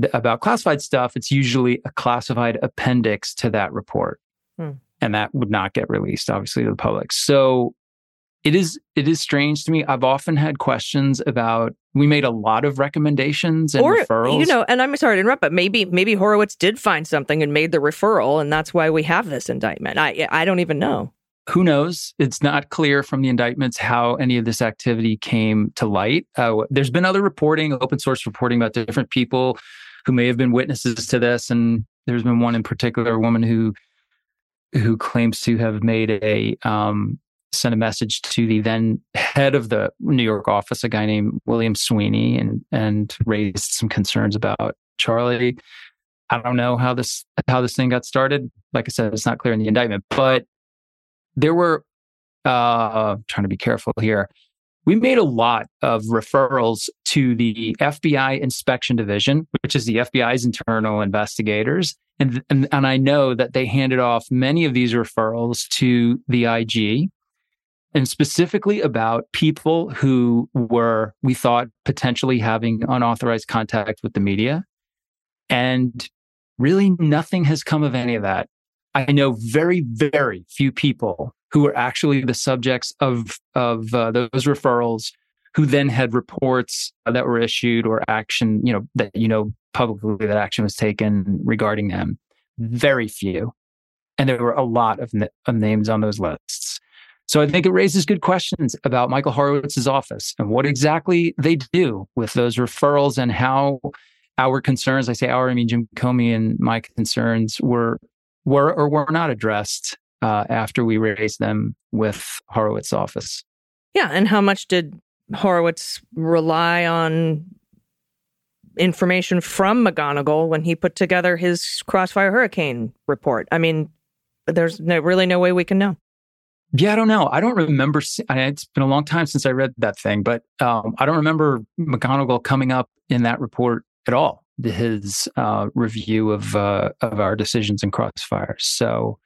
th- about classified stuff, it's usually a classified appendix to that report. Hmm. And that would not get released, obviously, to the public. So it is it is strange to me. I've often had questions about we made a lot of recommendations and or referrals. you know, and I'm sorry to interrupt, but maybe maybe Horowitz did find something and made the referral, and that's why we have this indictment. I I don't even know. who knows? It's not clear from the indictments how any of this activity came to light. Uh, there's been other reporting, open source reporting about different people who may have been witnesses to this, and there's been one in particular, a woman who who claims to have made a um, sent a message to the then head of the New York office, a guy named William Sweeney, and and raised some concerns about Charlie. I don't know how this how this thing got started. Like I said, it's not clear in the indictment, but there were uh trying to be careful here. We made a lot of referrals to the FBI inspection division, which is the FBI's internal investigators. And, and, and I know that they handed off many of these referrals to the IG and specifically about people who were, we thought, potentially having unauthorized contact with the media. And really nothing has come of any of that. I know very, very few people who were actually the subjects of, of uh, those referrals who then had reports that were issued or action, you know, that, you know, publicly that action was taken regarding them. Very few. And there were a lot of, of names on those lists. So I think it raises good questions about Michael Horowitz's office and what exactly they do with those referrals and how our concerns, I say our, I mean Jim Comey and my concerns were were or were not addressed uh, after we raised them with Horowitz's office. Yeah, and how much did Horowitz rely on information from McGonigal when he put together his Crossfire Hurricane report? I mean, there's no, really no way we can know. Yeah, I don't know. I don't remember. I- It's been a long time since I read that thing, but um, I don't remember McGonigal coming up in that report at all. His uh, review of uh, of our decisions in Crossfire. So,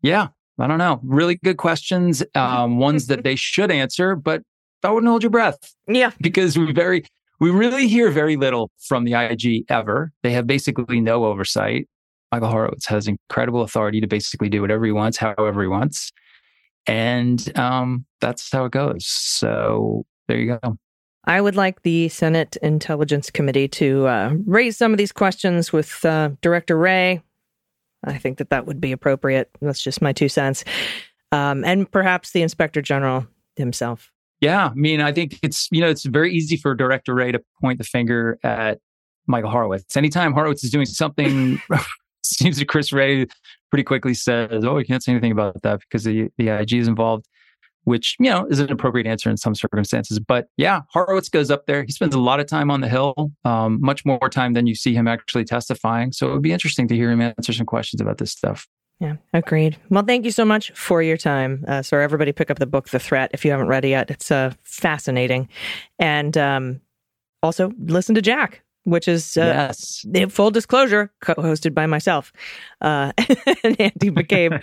yeah, I don't know. Really good questions. Um, ones that they should answer, but I wouldn't hold your breath Yeah, because we very we really hear very little from the IG ever. They have basically no oversight. Michael Horowitz has incredible authority to basically do whatever he wants, however he wants, and um, that's how it goes. So there you go. I would like the Senate Intelligence Committee to uh, raise some of these questions with uh, Director Wray. I think that that would be appropriate. That's just my two cents. Um, and perhaps the Inspector General himself. Yeah, I mean, I think it's you know it's very easy for Director Wray to point the finger at Michael Horowitz. Anytime Horowitz is doing something, seems that Chris Wray pretty quickly says, "Oh, we can't say anything about that because the the IG is involved," which you know is an appropriate answer in some circumstances. But yeah, Horowitz goes up there. He spends a lot of time on the Hill, um, much more time than you see him actually testifying. So it would be interesting to hear him answer some questions about this stuff. Yeah, agreed. Well, thank you so much for your time. Uh, so, everybody, pick up the book, The Threat, if you haven't read it yet. It's uh, fascinating. And um, also, listen to Jack, which is, uh, yes. full disclosure, co hosted by myself uh, and Andy McCabe.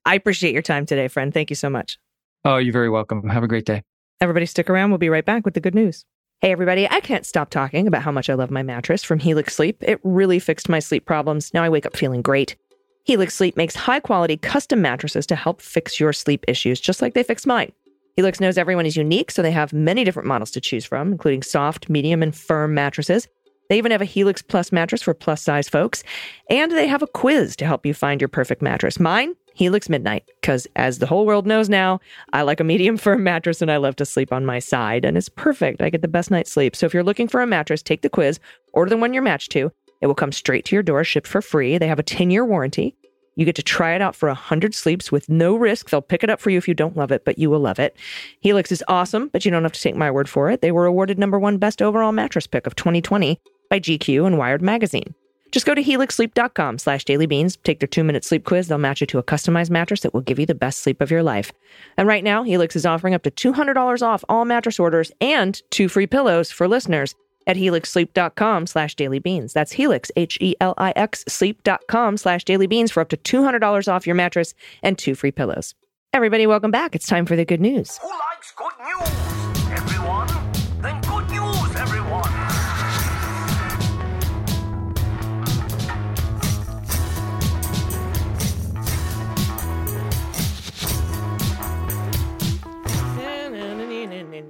I appreciate your time today, friend. Thank you so much. Oh, you're very welcome. Have a great day. Everybody, stick around. We'll be right back with the good news. Hey, everybody, I can't stop talking about how much I love my mattress from Helix Sleep. It really fixed my sleep problems. Now I wake up feeling great. Helix Sleep makes high quality custom mattresses to help fix your sleep issues, just like they fixed mine. Helix knows everyone is unique, so they have many different models to choose from, including soft, medium, and firm mattresses. They even have a Helix Plus mattress for plus size folks, and they have a quiz to help you find your perfect mattress. Mine, Helix Midnight, because as the whole world knows now, I like a medium firm mattress and I love to sleep on my side, and it's perfect. I get the best night's sleep. So if you're looking for a mattress, take the quiz, order the one you're matched to. It will come straight to your door, shipped for free. They have a 10 year warranty. You get to try it out for 100 sleeps with no risk. They'll pick it up for you if you don't love it, but you will love it. Helix is awesome, but you don't have to take my word for it. They were awarded number one best overall mattress pick of 2020 by GQ and Wired Magazine. Just go to helixsleep.com slash dailybeans, take their two minute sleep quiz. They'll match you to a customized mattress that will give you the best sleep of your life. And right now, Helix is offering up to $200 off all mattress orders and two free pillows for listeners at helixsleep.com slash dailybeans. That's helix, H-E-L-I-X, sleep.com slash dailybeans for up to $200 off your mattress and two free pillows. Everybody, welcome back. It's time for the good news. Who likes good news?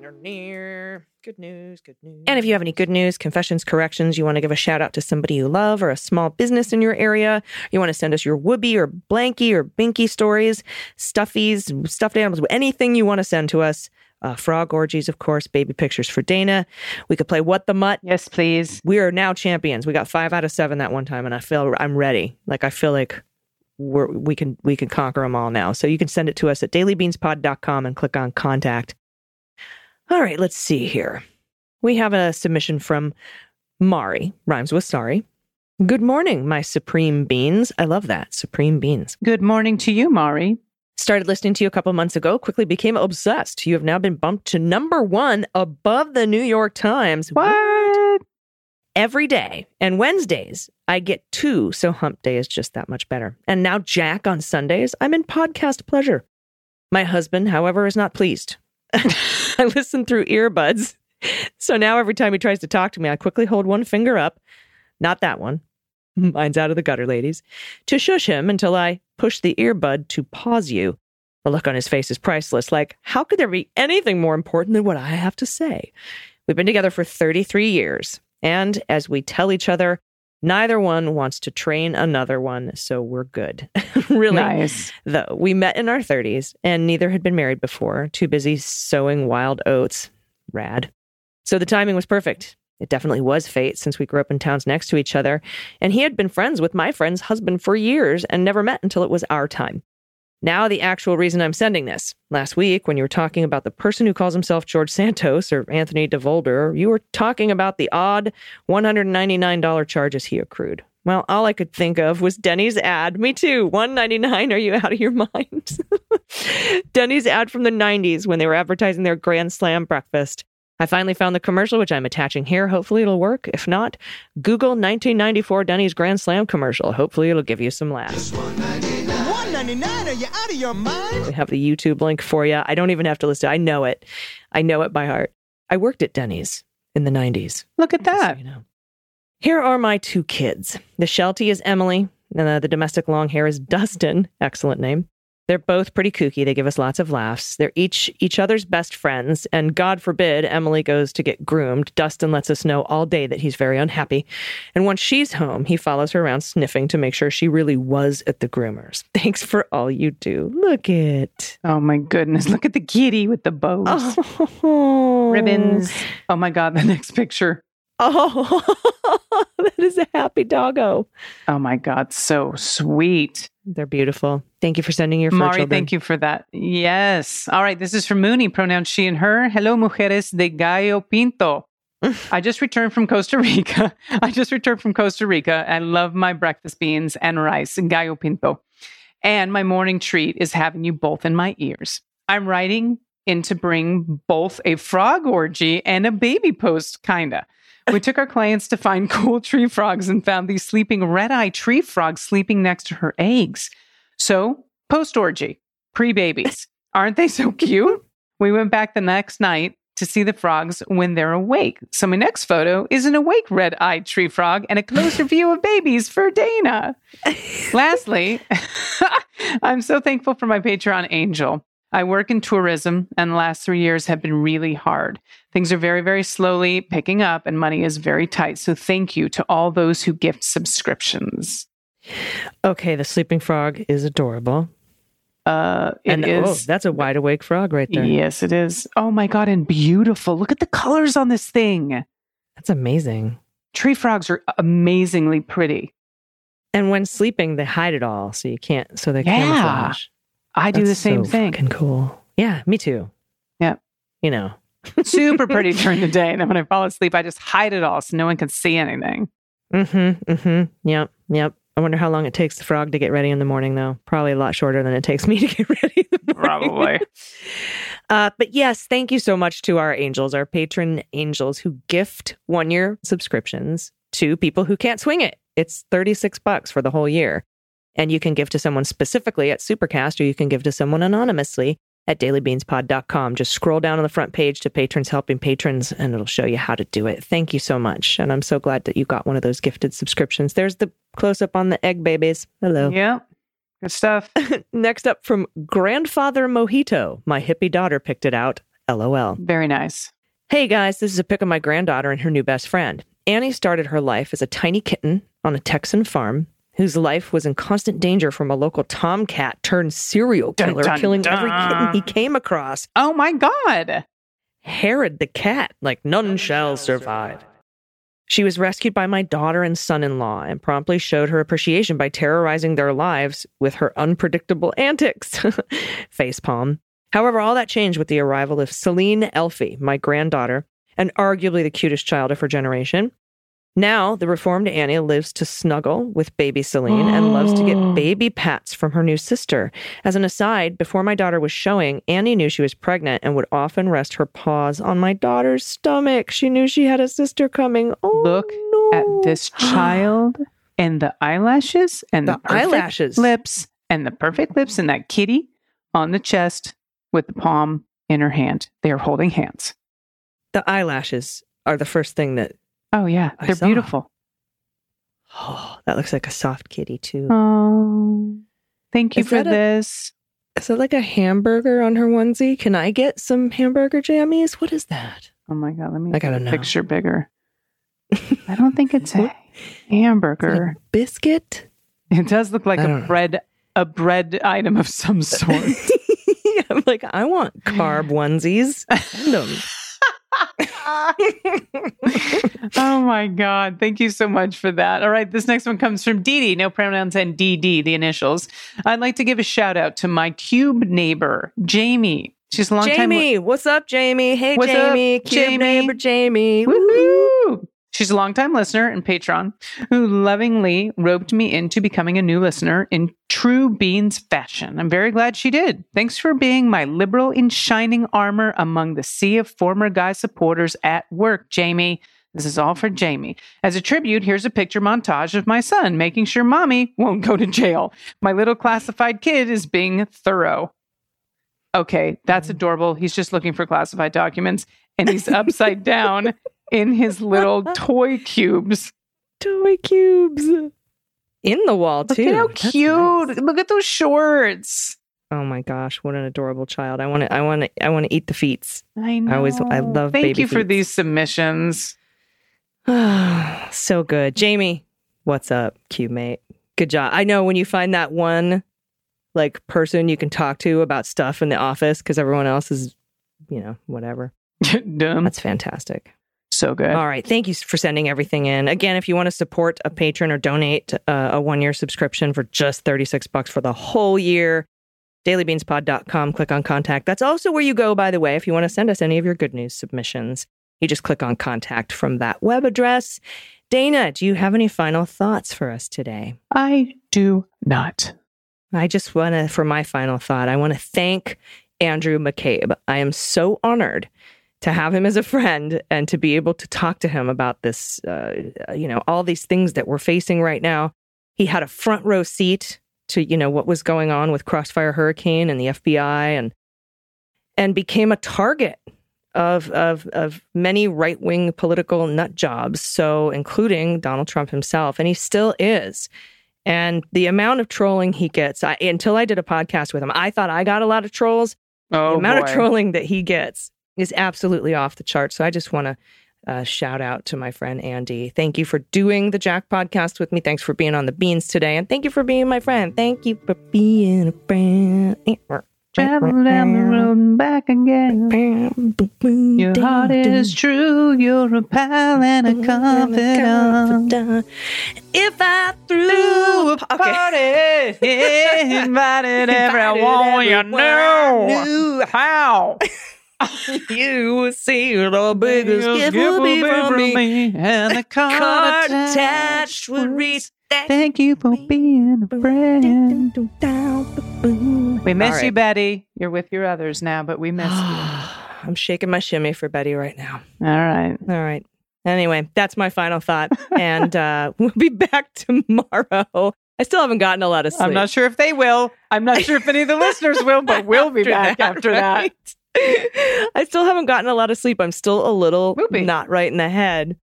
Good news, good news. And if you have any good news, confessions, corrections, you want to give a shout out to somebody you love or a small business in your area, you want to send us your whoopee or blankie or binky stories, stuffies, stuffed animals, anything you want to send to us. Uh, frog orgies, of course, baby pictures for Dana. We could play What the Mutt. Yes, please. We are now champions. We got five out of seven that one time, and I feel I'm ready. Like I feel like we're, we can we can conquer them all now. So you can send it to us at dailybeanspod.com and click on contact. All right, let's see here. We have a submission from Mari, rhymes with sorry. Good morning, my supreme beans. I love that. Supreme beans. Good morning to you, Mari. Started listening to you a couple months ago, quickly became obsessed. You have now been bumped to number one above the New York Times. What? Every day. And Wednesdays, I get two, so hump day is just that much better. And now Jack on Sundays, I'm in podcast pleasure. My husband, however, is not pleased. I listen through earbuds. So now every time he tries to talk to me, I quickly hold one finger up, not that one, hmm. mine's out of the gutter, ladies, to shush him until I push the earbud to pause you. The look on his face is priceless. Like, how could there be anything more important than what I have to say? We've been together for 33 years. And as we tell each other, neither one wants to train another one, so we're good. really, Nice. though. We met in our 30s and neither had been married before, too busy sowing wild oats. Rad. So the timing was perfect. It definitely was fate since we grew up in towns next to each other, and he had been friends with my friend's husband for years and never met until it was our time. Now, the actual reason I'm sending this. Last week, when you were talking about the person who calls himself George Santos or Anthony DeVolder, you were talking about the odd $199 charges he accrued. Well, all I could think of was Denny's ad. Me too. 199. Are you out of your mind? Denny's ad from the 90s when they were advertising their Grand Slam breakfast. I finally found the commercial, which I'm attaching here. Hopefully, it'll work. If not, Google 1994 Denny's Grand Slam commercial. Hopefully, it'll give you some laughs. 199 are you out of your mind We have the YouTube link for you. I don't even have to list it. I know it. I know it by heart. I worked at Denny's in the 90s. Look at just so that. you know. Here are my two kids. The Sheltie is Emily, and uh, the domestic long hair is Dustin. Excellent name. They're both pretty kooky. They give us lots of laughs. They're each each other's best friends, and God forbid Emily goes to get groomed. Dustin lets us know all day that he's very unhappy. And once she's home, he follows her around sniffing to make sure she really was at the groomers. Thanks for all you do. Look it. Oh my goodness. Look at the kitty with the bows. Oh, Ribbons. Oh my God. The next picture. Oh, that is a happy doggo. Oh my God. So sweet. They're beautiful. Thank you for sending your fur Mari, children. thank you for that. Yes. All right. This is from Mooney, pronouns she and her. Hello, mujeres de Gallo Pinto. I just returned from Costa Rica. I just returned from Costa Rica. I love my breakfast beans and rice, and Gallo Pinto. And my morning treat is having you both in my ears. I'm writing in to bring both a frog orgy and a baby post, kinda. We took our clients to find cool tree frogs and found these sleeping red eye tree frogs sleeping next to her eggs. So, post orgy, pre babies. Aren't they so cute? We went back the next night to see the frogs when they're awake. So, my next photo is an awake red eyed tree frog and a closer view of babies for Dana. Lastly, I'm so thankful for my Patreon angel. I work in tourism, and the last three years have been really hard. Things are very, very slowly picking up, and money is very tight. So, thank you to all those who gift subscriptions. Okay, the sleeping frog is adorable. Uh, it and is. oh, that's a wide awake frog right there. Yes, it is. Oh my God, and beautiful. Look at the colors on this thing. That's amazing. Tree frogs are amazingly pretty. And when sleeping, they hide it all, so you can't. So they can't. Yeah. camouflage. I do the same so thing. Fucking cool. Yeah, me too. Yep. You know. Super pretty during the day. And then when I fall asleep, I just hide it all so no one can see anything. Mm-hmm. Mm-hmm. Yep. Yep. I wonder how long it takes the frog to get ready in the morning, though. Probably a lot shorter than it takes me to get ready in the. Probably. Uh, but yes, thank you so much to our angels, our patron angels who gift one year subscriptions to people who can't swing it. It's 36 bucks for the whole year. And you can give to someone specifically at Supercast or you can give to someone anonymously at dailybeanspod.com. Just scroll down on the front page to patrons helping patrons and it'll show you how to do it. Thank you so much. And I'm so glad that you got one of those gifted subscriptions. There's the close up on the egg babies. Hello. Yeah. Good stuff. Next up from Grandfather Mojito. My hippie daughter picked it out. LOL. Very nice. Hey guys, this is a pic of my granddaughter and her new best friend. Annie started her life as a tiny kitten on a Texan farm whose life was in constant danger from a local tomcat turned serial killer dun, killing every kitten he came across. Oh my God. Herod the cat, like none shall survive. She was rescued by my daughter and son in law and promptly showed her appreciation by terrorizing their lives with her unpredictable antics. Facepalm. However, all that changed with the arrival of Celine Elfie, my granddaughter, and arguably the cutest child of her generation. Now, the reformed Annie lives to snuggle with baby Celine and loves to get oh. baby pats from her new sister. As an aside, before my daughter was showing, Annie knew she was pregnant and would often rest her paws on my daughter's stomach. She knew she had a sister coming. Oh, Look no. at this child and the eyelashes and the, The eyelashes. lips and the perfect lips and that kitty on the chest with the palm in her hand. They are holding hands. The eyelashes are the first thing that. Oh yeah, I they're saw. beautiful. Oh, that looks like a soft kitty too. Oh, thank you Is for a- this. Is it like a hamburger on her onesie? Can I get some hamburger jammies? What is that? Oh my god, let me I gotta the know. picture bigger. I don't think it's a hamburger. Biscuit? It does look like I a don't know. bread a bread item of some sort. I'm like, I want carb onesies. Send 'em. oh my God. Thank you so much for that. All right. This next one comes from Dee Dee. No pronouns and DD, the initials. I'd like to give a shout out to my cube neighbor, Jamie. She's a long time. Jamie, what's up, Jamie? Hey, What's up, Jamie. Cube Jamie? neighbor Jamie. Woohoo! She's a longtime listener and patron who lovingly roped me into becoming a new listener in true Beans fashion. I'm very glad she did. Thanks for being my liberal in shining armor among the sea of former guy supporters at work, Jamie. This is all for Jamie. As a tribute, here's a picture montage of my son making sure mommy won't go to jail. My little classified kid is being thorough. Okay, that's mm. adorable. He's just looking for classified documents and he's upside down in his little toy cubes. Toy cubes. In the wall, Look too. at how That's cute. nice. Look at those shorts. Oh my gosh, what an adorable child. I want to I want to I want to eat the feets. I know. I always- I love Thank baby you for feet. these submissions. so good. Jamie, what's up, cube mate? Good job. I know when you find that one like person you can talk to about stuff in the office because everyone else is, you know, whatever. Dumb. That's fantastic. So good. All right. Thank you for sending everything in. Again, if you want to support a patron or donate uh, a one year subscription for just 36 bucks for the whole year, dailybeanspod.com, click on contact. That's also where you go, by the way, if you want to send us any of your good news submissions. You just click on contact from that web address. Dana, do you have any final thoughts for us today? I do not. I just want to, for my final thought, I want to thank Andrew McCabe. I am so honored to have him as a friend and to be able to talk to him about this, uh, you know, all these things that we're facing right now. He had a front row seat to, you know, what was going on with Crossfire Hurricane and the FBI and, and became a target of, of, of many right wing political nut jobs. So, including Donald Trump himself. And he still is. And the amount of trolling he gets, I, until I did a podcast with him, I thought I got a lot of trolls. Oh, the amount boy. of trolling that he gets is absolutely off the chart. So I just want to uh, shout out to my friend Andy. Thank you for doing the Jack podcast with me. Thanks for being on the beans today. And thank you for being my friend. Thank you for being a friend. Travel down the road and back again. Your heart is true. You're a pal and a confidant. If I threw a Okay. party, yeah, invited everyone you everyone I knew. How? you see the biggest gift will be from me. and the card, Card attached would read that. Thank you for being a friend. We miss All you. Betty. You're with your others now, but we miss you. I'm shaking my shimmy for Betty right now. All right. All right. Anyway, that's my final thought. And uh, we'll be back tomorrow. I still haven't gotten a lot of sleep. I'm not sure if they will. I'm not sure if any of the listeners will, but we'll be back after that. I still haven't gotten a lot of sleep. I'm still a little not right in the head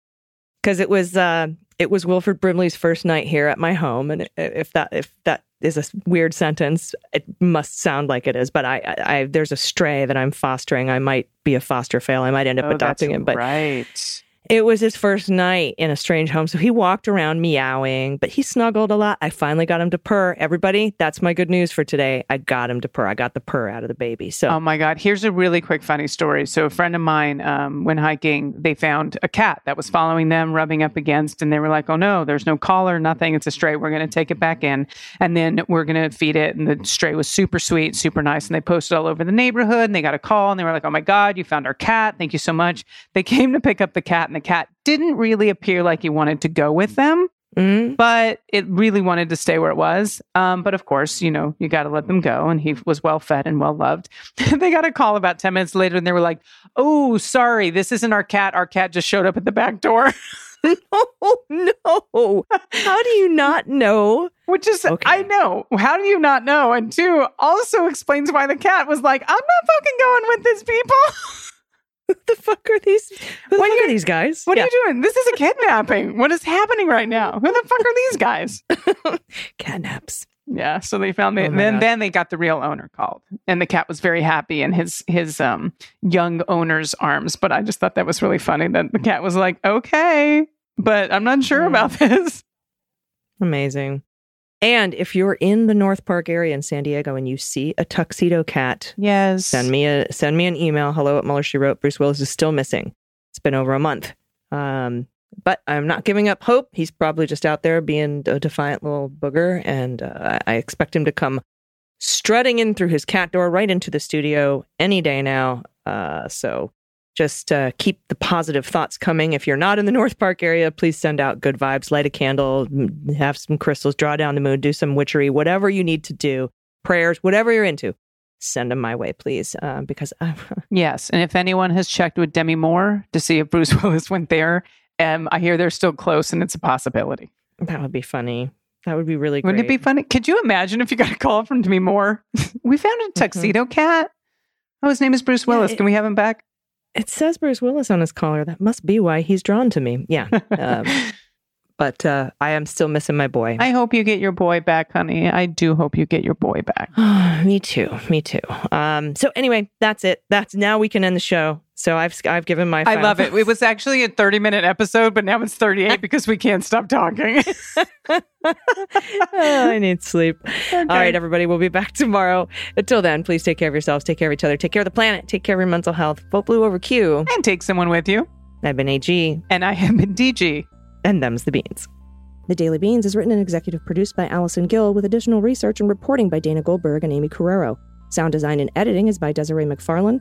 because it was uh, it was Wilford Brimley's first night here at my home, and if that if that is a weird sentence, it must sound like it is. But I, I, I there's a stray that I'm fostering. I might be a foster fail. I might end up Oh, adopting him, but right. It was his first night in a strange home. So he walked around meowing, but he snuggled a lot. I finally got him to purr. Everybody, that's my good news for today. I got him to purr. I got the purr out of the baby. So Oh my God. Here's a really quick funny story. So, a friend of mine, um, when hiking, they found a cat that was following them, rubbing up against, and they were like, oh no, there's no collar, nothing. It's a stray. We're going to take it back in. And then we're going to feed it. And the stray was super sweet, super nice. And they posted all over the neighborhood and they got a call and they were like, oh my God, you found our cat. Thank you so much. They came to pick up the cat, and the cat didn't really appear like he wanted to go with them mm, but it really wanted to stay where it was. Um, but of course, you know, you got to let them go. And he was well fed and well loved. they got a call about 10 minutes later and they were like, oh, sorry, this isn't our cat. Our cat just showed up at the back door, oh no. How do you not know? which is, Okay. I know. How do you not know? And two, also explains why the cat was like, I'm not fucking going with this people. Who the fuck are these? Who the What fuck are these guys? what Yeah. are you doing? This is a kidnapping. what is happening right now? Who the fuck are these guys? Catnaps. Yeah, so they found it. Oh then gosh. then they got the real owner called, and the cat was very happy in his his um young owner's arms. But I just thought that was really funny that the cat was like, "Okay, but I'm not sure Yeah. about this." Amazing. And if you're in the North Park area in San Diego and you see a tuxedo cat, Yes, send me a send me an email. Hello at Mueller. She wrote. Bruce Willis is still missing. It's been over a month. Um, but I'm not giving up hope. He's probably just out there being a defiant little booger, and uh, I expect him to come strutting in through his cat door right into the studio any day now. Uh, so just uh, keep the positive thoughts coming. If you're not in the North Park area, please send out good vibes, light a candle, have some crystals, draw down the moon, do some witchery, whatever you need to do, prayers, whatever you're into. Send them my way, please, uh, because i Yes. And if anyone has checked with Demi Moore to see if Bruce Willis went there, um, I hear they're still close and it's a possibility. that would be funny. That would be really great. Wouldn't it be funny? Could you imagine if you got a call from Demi Moore? we found a tuxedo cat. Oh, his name is Bruce Mm-hmm. Yeah, Willis. it- Can we have him back? It says Bruce Willis on his collar. That must be why he's drawn to me. Yeah. Um, but uh, I am still missing my boy. I hope you get your boy back, honey. I do hope you get your boy back. me too. Me too. Um, so anyway, that's it. That's now we can end the show. So I've I've given my. I love it. It was actually a 30 minute episode, but now it's 38 because we can't stop talking. Oh, I need sleep. All right, everybody. We'll be back tomorrow. Until then, please take care of yourselves. Take care of each other. Take care of the planet. Take care of your mental health. Vote blue over Q. and take someone with you. I've been AG, And I have been DG. and them's the beans. The Daily Beans is written and executive produced by Allison Gill with additional research and reporting by Dana Goldberg and Amy Carrero. Sound design and editing is by Desiree McFarlane,